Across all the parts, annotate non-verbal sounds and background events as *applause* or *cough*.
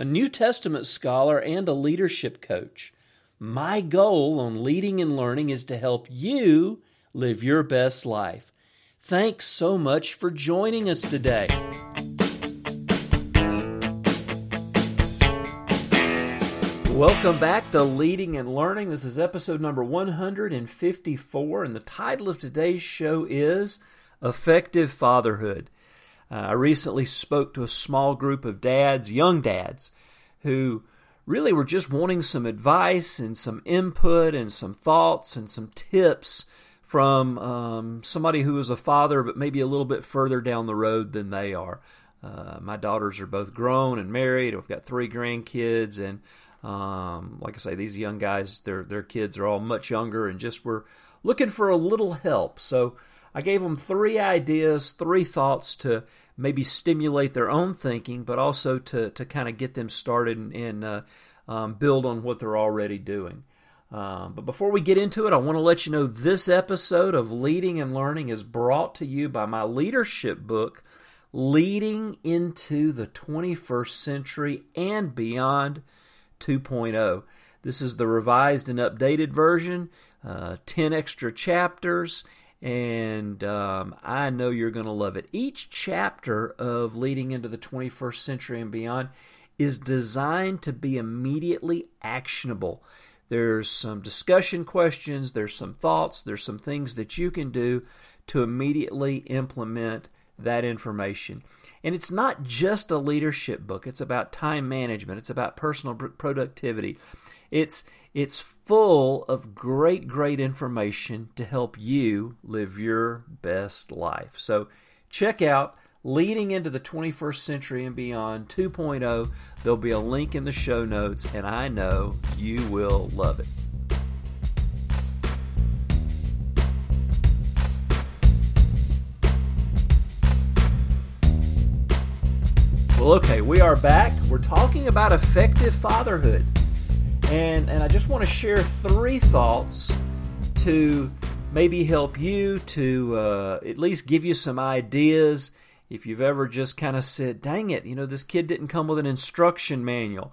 a New Testament scholar, and a leadership coach. My goal on leading and learning is to help you live your best life. Thanks so much for joining us today. Welcome back to Leading and Learning. This is episode number 154, and the title of today's show is Effective Fatherhood. Uh, I recently spoke to a small group of dads, young dads, who really were just wanting some advice and some input and some thoughts and some tips from um, somebody who is a father, but maybe a little bit further down the road than they are. Uh, my daughters are both grown and married. We've got three grandkids, and um, like I say, these young guys, their their kids are all much younger, and just were looking for a little help. So I gave them three ideas, three thoughts to maybe stimulate their own thinking, but also to to kind of get them started and, and uh, um, build on what they're already doing. Um, but before we get into it, I want to let you know this episode of Leading and Learning is brought to you by my leadership book, Leading into the 21st Century and Beyond 2.0. This is the revised and updated version, uh, 10 extra chapters, and um, I know you're going to love it. Each chapter of Leading into the 21st Century and Beyond is designed to be immediately actionable. There's some discussion questions, there's some thoughts, there's some things that you can do to immediately implement that information. And it's not just a leadership book, it's about time management, it's about personal productivity. It's it's full of great great information to help you live your best life. So check out Leading into the 21st Century and Beyond 2.0. There'll be a link in the show notes, and I know you will love it. Well, okay, we are back. We're talking about effective fatherhood. And, and I just want to share three thoughts to maybe help you to uh, at least give you some ideas if you've ever just kind of said, dang it, you know, this kid didn't come with an instruction manual.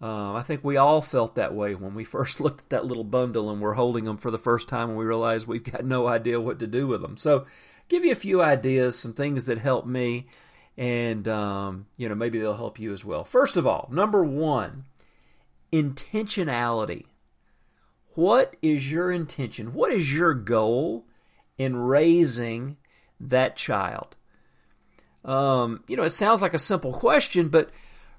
Uh, I think we all felt that way when we *laughs* first looked at that little bundle and we're holding them for the first time and we realize we've got no idea what to do with them. So, give you a few ideas, some things that help me and um, you know maybe they'll help you as well. First of all, number one, intentionality. What is your intention? What is your goal in raising that child? Um, you know, it sounds like a simple question, but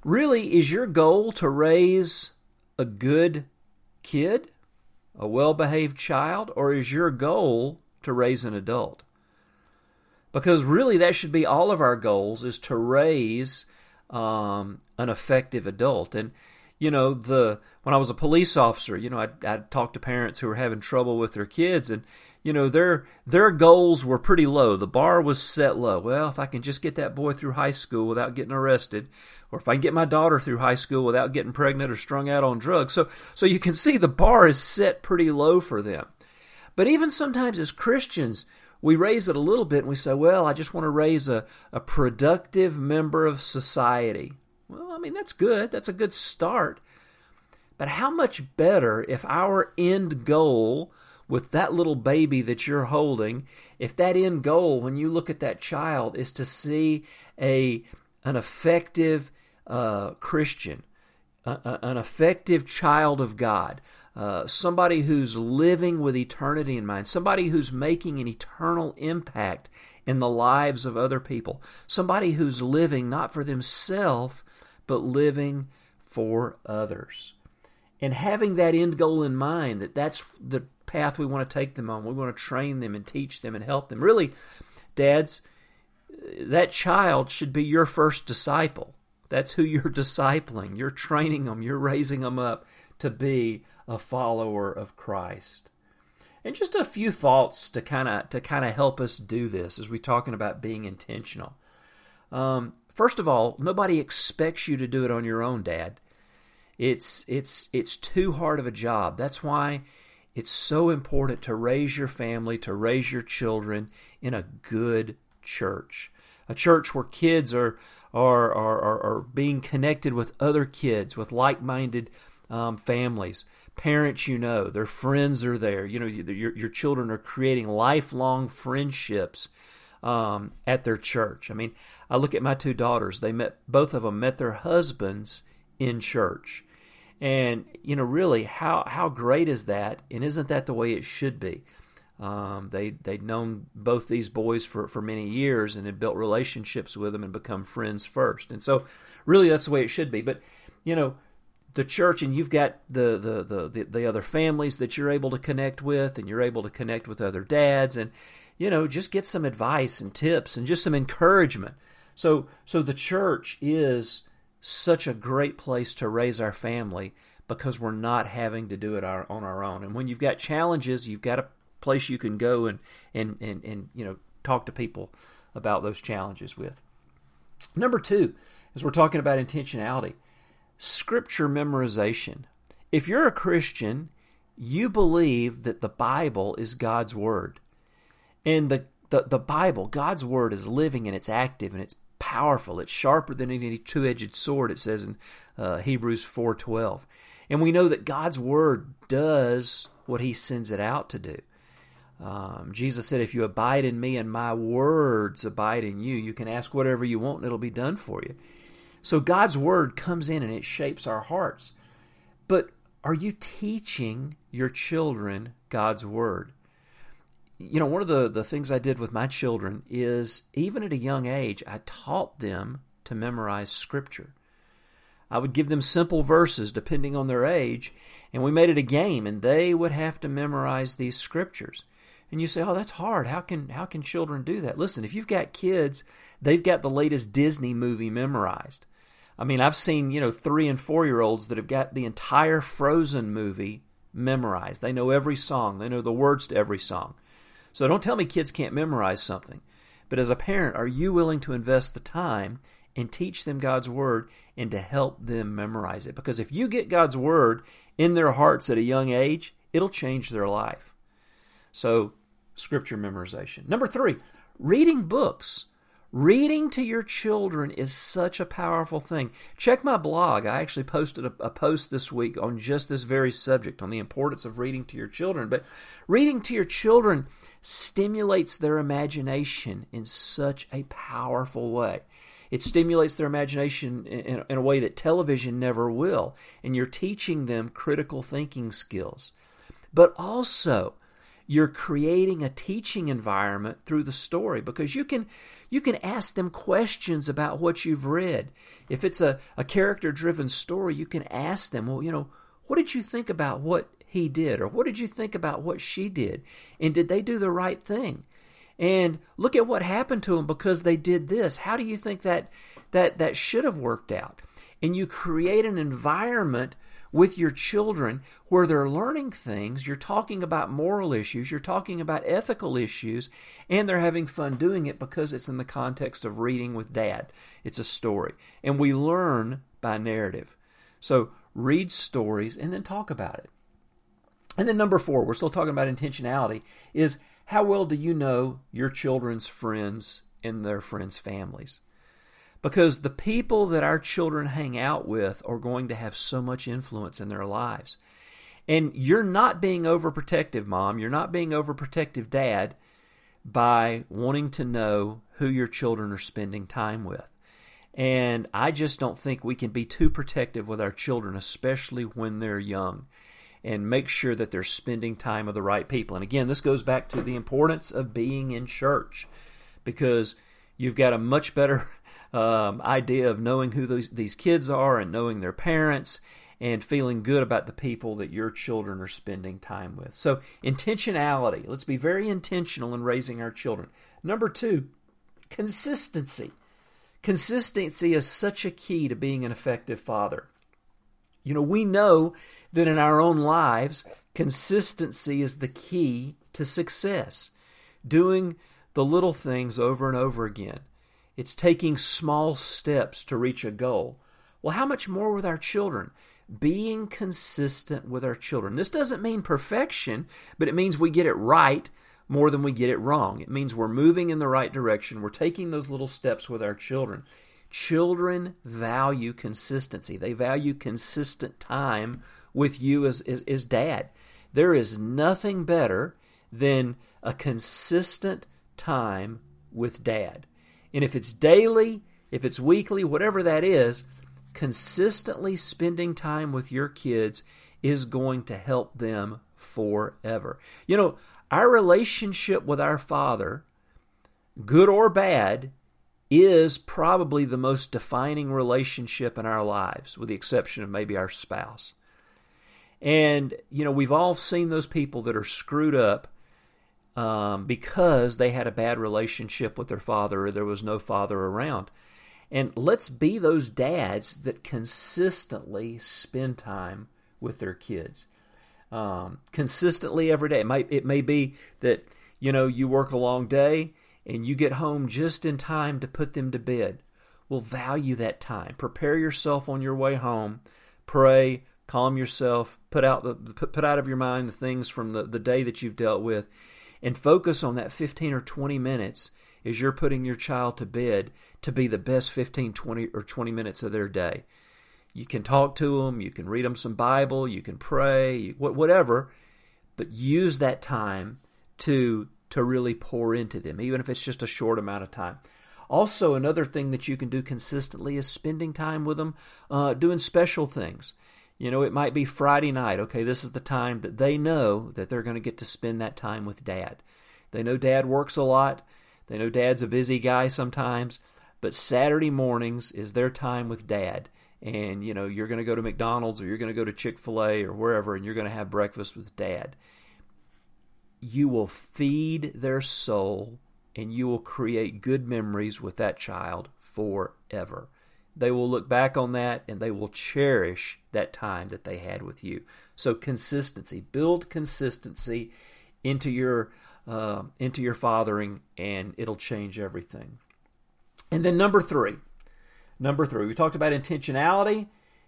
really, is your goal to raise a good kid, a well behaved child, or is your goal to raise an adult? because really that should be all of our goals is to raise um, an effective adult and you know the when i was a police officer you know I'd, I'd talk to parents who were having trouble with their kids and you know their their goals were pretty low. The bar was set low. Well if i can just get that boy through high school without getting arrested or if i can get my daughter through high school without getting pregnant or strung out on drugs. So so you can see the bar is set pretty low for them. But even sometimes as christians we raise it a little bit and we say, well, I just want to raise a, a productive member of society. Well, I mean, that's good. That's a good start. But how much better if our end goal with that little baby that you're holding, if that end goal, when you look at that child, is to see a an effective uh, Christian, a, a, an effective child of God, uh, somebody who's living with eternity in mind, somebody who's making an eternal impact in the lives of other people, somebody who's living not for themselves, but living for others. And having that end goal in mind, that that's the path we want to take them on. We want to train them and teach them and help them. Really, dads, that child should be your first disciple. That's who you're *laughs* discipling. You're training them, you're raising them up to be a follower of Christ. And just a few thoughts to kind of to kind of help us do this as we're talking about being intentional. Um, first of all, nobody expects you to do it on your own, Dad. It's it's it's too hard of a job. That's why it's so important to raise your family, to raise your children in a good church. A church where kids are are are, are, are being connected with other kids, with like-minded um, families. Parents, you know, their friends are there. You know, your your children are creating lifelong friendships um, at their church. I mean, I look at my two daughters. They met both of them met their husbands in church, and you know, really, how how great is that? And isn't that the way it should be? Um, they they'd known both these boys for, for many years and had built relationships with them and become friends first. And so, really, that's the way it should be. But you know, the church and you've got the, the the, the the other families that you're able to connect with, and you're able to connect with other dads, and you know, just get some advice and tips and just some encouragement. So so the church is such a great place to raise our family because we're not having to do it our, on our own. And when you've got challenges, you've got a place you can go and, and, and, and you know talk to people about those challenges with. Number two, as we're talking about intentionality, scripture memorization. If you're a Christian, you believe that the Bible is God's Word. And the, the, the Bible, God's Word, is living and it's active and it's powerful. It's sharper than any two-edged sword. It says in uh, Hebrews four twelve, and we know that God's word does what He sends it out to do. Um, Jesus said, "If you abide in me and my words abide in you, you can ask whatever you want and it'll be done for you." So God's word comes in and it shapes our hearts. But are you teaching your children God's word? you know, one of the, the things I did with my children is even at a young age, I taught them to memorize scripture. I would give them simple verses depending on their age, and we made it a game, and they would have to memorize these scriptures. And you say, "Oh, that's hard. How can how can children do that?" Listen, if you've got kids, they've got the latest Disney movie memorized. I mean, I've seen you know three and four year olds that have got the entire Frozen movie memorized. They know every song. They know the words to every song. So don't tell me kids can't memorize something. But as a parent, are you willing to invest the time and teach them God's Word and to help them memorize it? Because if you get God's Word in their hearts at a young age, it'll change their life. So, scripture memorization. Number three, reading books. Reading to your children is such a powerful thing. Check my blog. I actually posted a, a, post this week on just this very subject, on the importance of reading to your children. But reading to your children stimulates their imagination in such a powerful way. It stimulates their imagination in, in a way that television never will. And you're teaching them critical thinking skills. But also, you're creating a teaching environment through the story because you can you can ask them questions about what you've read. If it's a, a character driven story, you can ask them, well, you know, what did you think about what he did? Or what did you think about what she did? And did they do the right thing? And look at what happened to them because they did this. How do you think that that that should have worked out? And you create an environment with your children where they're learning things, you're talking about moral issues, you're talking about ethical issues, and they're having fun doing it because it's in the context of reading with dad. It's a story. And we learn by narrative. So read stories and then talk about it. And then number four, we're still talking about intentionality, is how well do you know your children's friends and their friends' families? Because the people that our children hang out with are going to have so much influence in their lives. And you're not being overprotective, mom. You're not being overprotective, dad, by wanting to know who your children are spending time with. And I just don't think we can be too protective with our children, especially when they're young, and make sure that they're spending time with the right people. And again, this goes back to the importance of being in church because you've got a much better um, idea of knowing who those, these kids are and knowing their parents and feeling good about the people that your children are spending time with. So, intentionality. Let's be very intentional in raising our children. Number two, consistency. Consistency is such a key to being an effective father. You know, we know that in our own lives, consistency is the key to success. Doing the little things over and over again. It's taking small steps to reach a goal. Well, how much more with our children? Being consistent with our children. This doesn't mean perfection, but it means we get it right more than we get it wrong. It means we're moving in the right direction. We're taking those little steps with our children. Children value consistency, they value consistent time with you as, as, as dad. There is nothing better than a consistent time with dad. And if it's daily, if it's weekly, whatever that is, consistently spending time with your kids is going to help them forever. You know, our relationship with our Father, good or bad, is probably the most defining relationship in our lives, with the exception of maybe our spouse. And, you know, we've all seen those people that are screwed up um, because they had a bad relationship with their father or there was no father around. And let's be those dads that consistently spend time with their kids. Um, consistently every day. It might it may be that you know you work a long day and you get home just in time to put them to bed. Well, value that time. Prepare yourself on your way home. Pray, calm yourself, put out the put out of your mind the things from the, the day that you've dealt with, and focus on that 15 or 20 minutes as you're putting your child to bed to be the best 15, 20, or 20 minutes of their day. You can talk to them, you can read them some Bible, you can pray, whatever, but use that time to to really pour into them, even if it's just a short amount of time. Also, another thing that you can do consistently is spending time with them, uh, doing special things. You know, it might be Friday night. Okay, this is the time that they know that they're going to get to spend that time with dad. They know dad works a lot. They know dad's a busy guy sometimes, but Saturday mornings is their time with dad. And, you know, you're going to go to McDonald's or you're going to go to Chick fil A or wherever and you're going to have breakfast with dad. You will feed their soul and you will create good memories with that child forever they will look back on that and they will cherish that time that they had with you. So consistency, build consistency into your uh, into your fathering, and it'll change everything. And then number three, number three, we talked about intentionality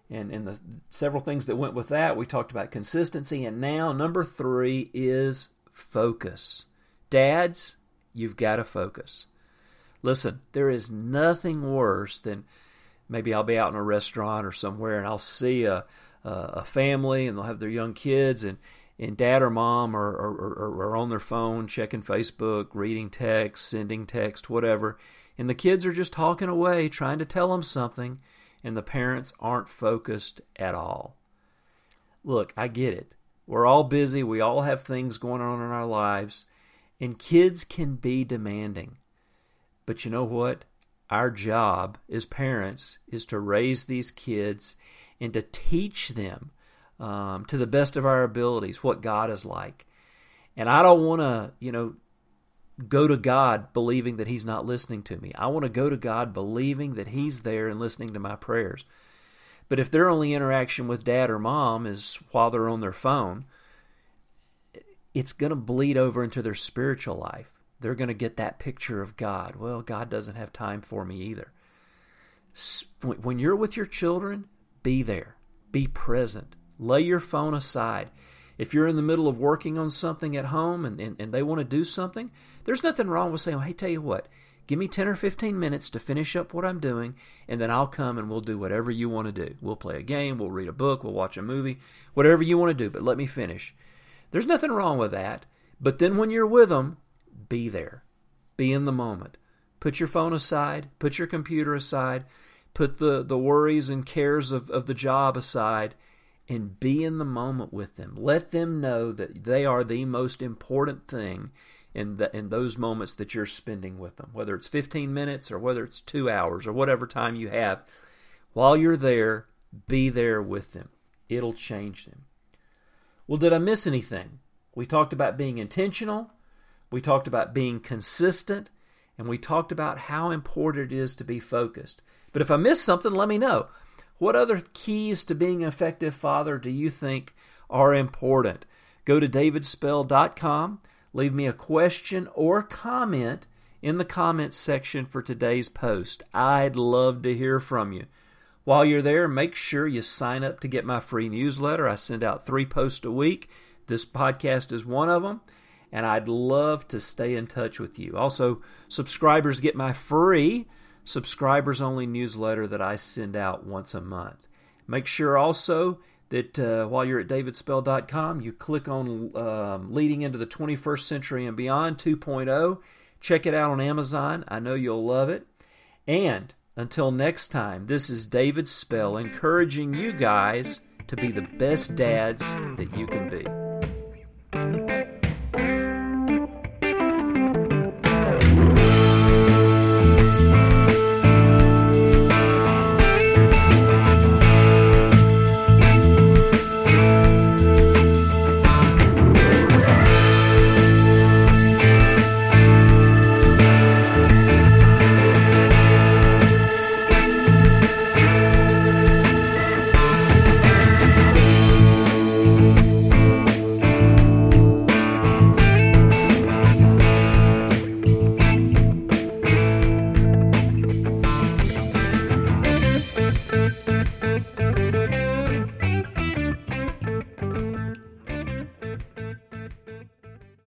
and and the several things that went with that. We talked about consistency, and now number three is focus. Dads, you've got to focus. Listen, there is nothing worse than maybe I'll be out in a restaurant or somewhere and I'll see a, a, family and they'll have their young kids and, and dad or mom are, are, are, on their phone checking Facebook, reading text, sending text, whatever. And the kids are just talking away, trying to tell them something, and the parents aren't focused at all. Look, I get it. We're all busy. We all have things going on in our lives. And kids can be demanding. But you know what? Our job as parents is to raise these kids and to teach them um, to the best of our abilities what God is like. And I don't want to, you know, go to God believing that He's not listening to me. I want to go to God believing that He's there and listening to my prayers. But if their only interaction with dad or mom is while they're on their phone, it's going to bleed over into their spiritual life they're going to get that picture of God. Well, God doesn't have time for me either. When you're with your children, be there, be present, lay your phone aside. If you're in the middle of working on something at home and, and, and they want to do something, there's nothing wrong with saying, hey, tell you what, give me 10 or 15 minutes to finish up what I'm doing, and then I'll come and we'll do whatever you want to do. We'll play a game, we'll read a book, we'll watch a movie, whatever you want to do, but let me finish. There's nothing wrong with that. But then when you're with them, be there. Be in the moment. Put your phone aside, put your computer aside, put the, the worries and cares of, of the job aside, and be in the moment with them. Let them know that they are the most important thing in, the, in those moments that you're spending with them, whether it's 15 minutes or whether it's two hours or whatever time you have. While you're there, be there with them. It'll change them. Well, did I miss anything? We talked about being intentional. We talked about being consistent, and we talked about how important it is to be focused. But if I missed something, let me know. What other keys to being an effective father do you think are important? Go to davidspell.com, leave me a question or comment in the comments section for today's post. I'd love to hear from you. While you're there, make sure you sign up to get my free newsletter. I send out three posts a week. This podcast is one of them and I'd love to stay in touch with you. Also, subscribers get my free subscribers only newsletter that I send out once a month. Make sure also that uh, while you're at davidspell.com, you click on um, Leading into the 21st Century and Beyond 2.0. Check it out on Amazon. I know you'll love it. And until next time, this is David Spell encouraging you guys to be the best dads that you can be.